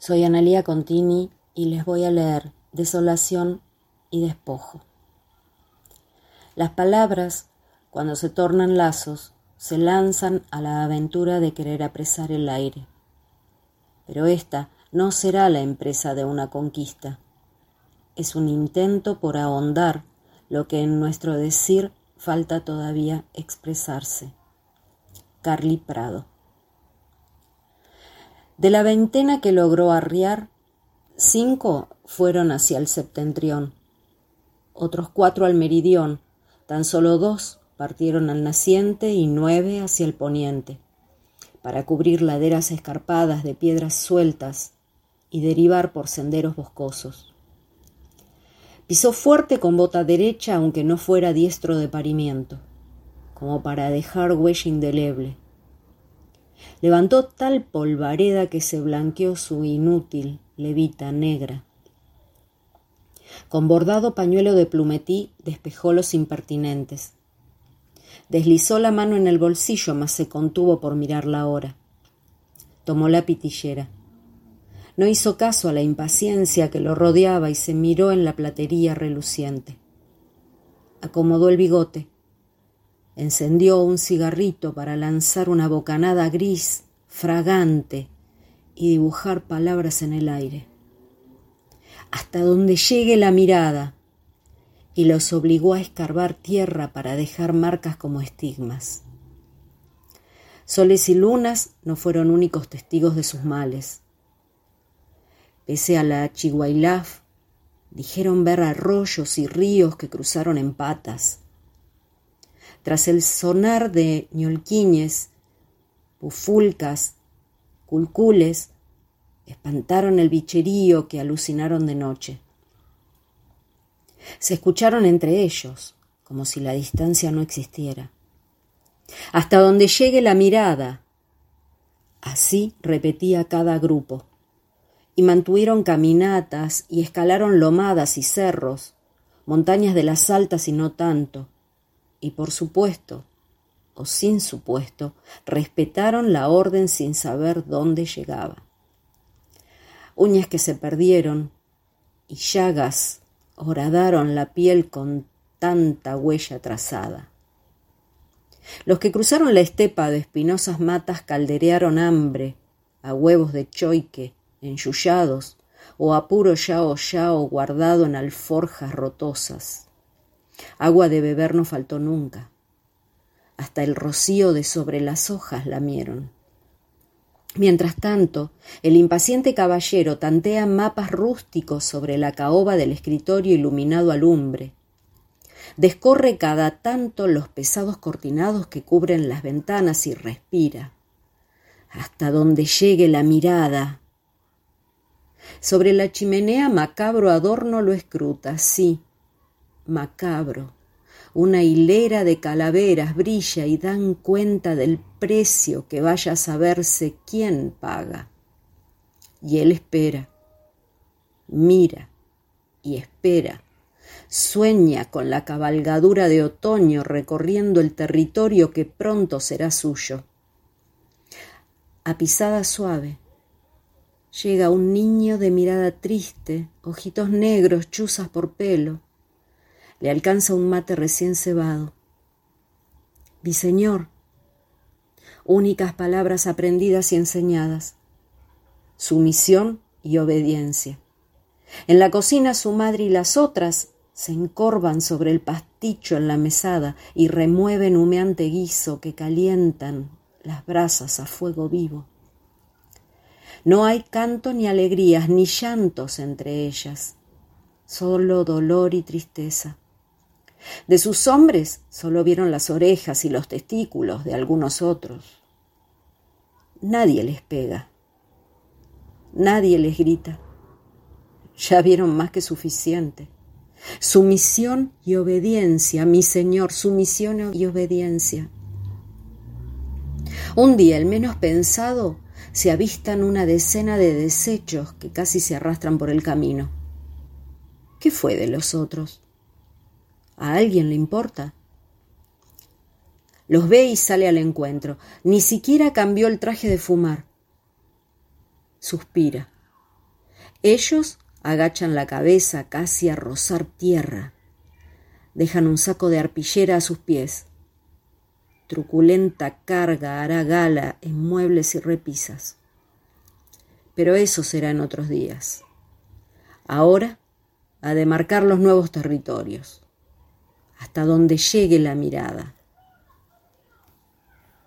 Soy Analía Contini y les voy a leer Desolación y Despojo. Las palabras, cuando se tornan lazos, se lanzan a la aventura de querer apresar el aire. Pero esta no será la empresa de una conquista. Es un intento por ahondar lo que en nuestro decir falta todavía expresarse. Carly Prado. De la veintena que logró arriar, cinco fueron hacia el septentrión, otros cuatro al meridión, tan solo dos partieron al naciente y nueve hacia el poniente, para cubrir laderas escarpadas de piedras sueltas y derivar por senderos boscosos. Pisó fuerte con bota derecha, aunque no fuera diestro de parimiento, como para dejar huella indeleble Levantó tal polvareda que se blanqueó su inútil levita negra. Con bordado pañuelo de plumetí despejó los impertinentes. Deslizó la mano en el bolsillo, mas se contuvo por mirar la hora. Tomó la pitillera. No hizo caso a la impaciencia que lo rodeaba y se miró en la platería reluciente. Acomodó el bigote Encendió un cigarrito para lanzar una bocanada gris, fragante, y dibujar palabras en el aire. Hasta donde llegue la mirada, y los obligó a escarbar tierra para dejar marcas como estigmas. Soles y lunas no fueron únicos testigos de sus males. Pese a la chihuailaf, dijeron ver arroyos y ríos que cruzaron en patas, tras el sonar de ñolquiñes, bufulcas, culcules, espantaron el bicherío que alucinaron de noche. Se escucharon entre ellos, como si la distancia no existiera. Hasta donde llegue la mirada. Así repetía cada grupo. Y mantuvieron caminatas y escalaron lomadas y cerros, montañas de las altas y no tanto, y por supuesto, o sin supuesto, respetaron la orden sin saber dónde llegaba. Uñas que se perdieron y llagas horadaron la piel con tanta huella trazada. Los que cruzaron la estepa de espinosas matas calderearon hambre a huevos de choique enyullados o a puro yao yao guardado en alforjas rotosas. Agua de beber no faltó nunca. Hasta el rocío de sobre las hojas lamieron. Mientras tanto, el impaciente caballero tantea mapas rústicos sobre la caoba del escritorio iluminado a lumbre. Descorre cada tanto los pesados cortinados que cubren las ventanas y respira. Hasta donde llegue la mirada. Sobre la chimenea macabro adorno lo escruta, sí, macabro. Una hilera de calaveras brilla y dan cuenta del precio que vaya a saberse quién paga. Y él espera, mira y espera. Sueña con la cabalgadura de otoño recorriendo el territorio que pronto será suyo. A pisada suave, llega un niño de mirada triste, ojitos negros, chuzas por pelo le alcanza un mate recién cebado. Mi señor. Únicas palabras aprendidas y enseñadas. Sumisión y obediencia. En la cocina su madre y las otras se encorvan sobre el pasticho en la mesada y remueven humeante guiso que calientan las brasas a fuego vivo. No hay canto ni alegrías ni llantos entre ellas, solo dolor y tristeza. De sus hombres solo vieron las orejas y los testículos de algunos otros. Nadie les pega. Nadie les grita. Ya vieron más que suficiente. Sumisión y obediencia, mi Señor, sumisión y obediencia. Un día, el menos pensado, se avistan una decena de desechos que casi se arrastran por el camino. ¿Qué fue de los otros? ¿A alguien le importa? Los ve y sale al encuentro. Ni siquiera cambió el traje de fumar. Suspira. Ellos agachan la cabeza casi a rozar tierra. Dejan un saco de arpillera a sus pies. Truculenta carga hará gala en muebles y repisas. Pero eso será en otros días. Ahora a demarcar los nuevos territorios, hasta donde llegue la mirada.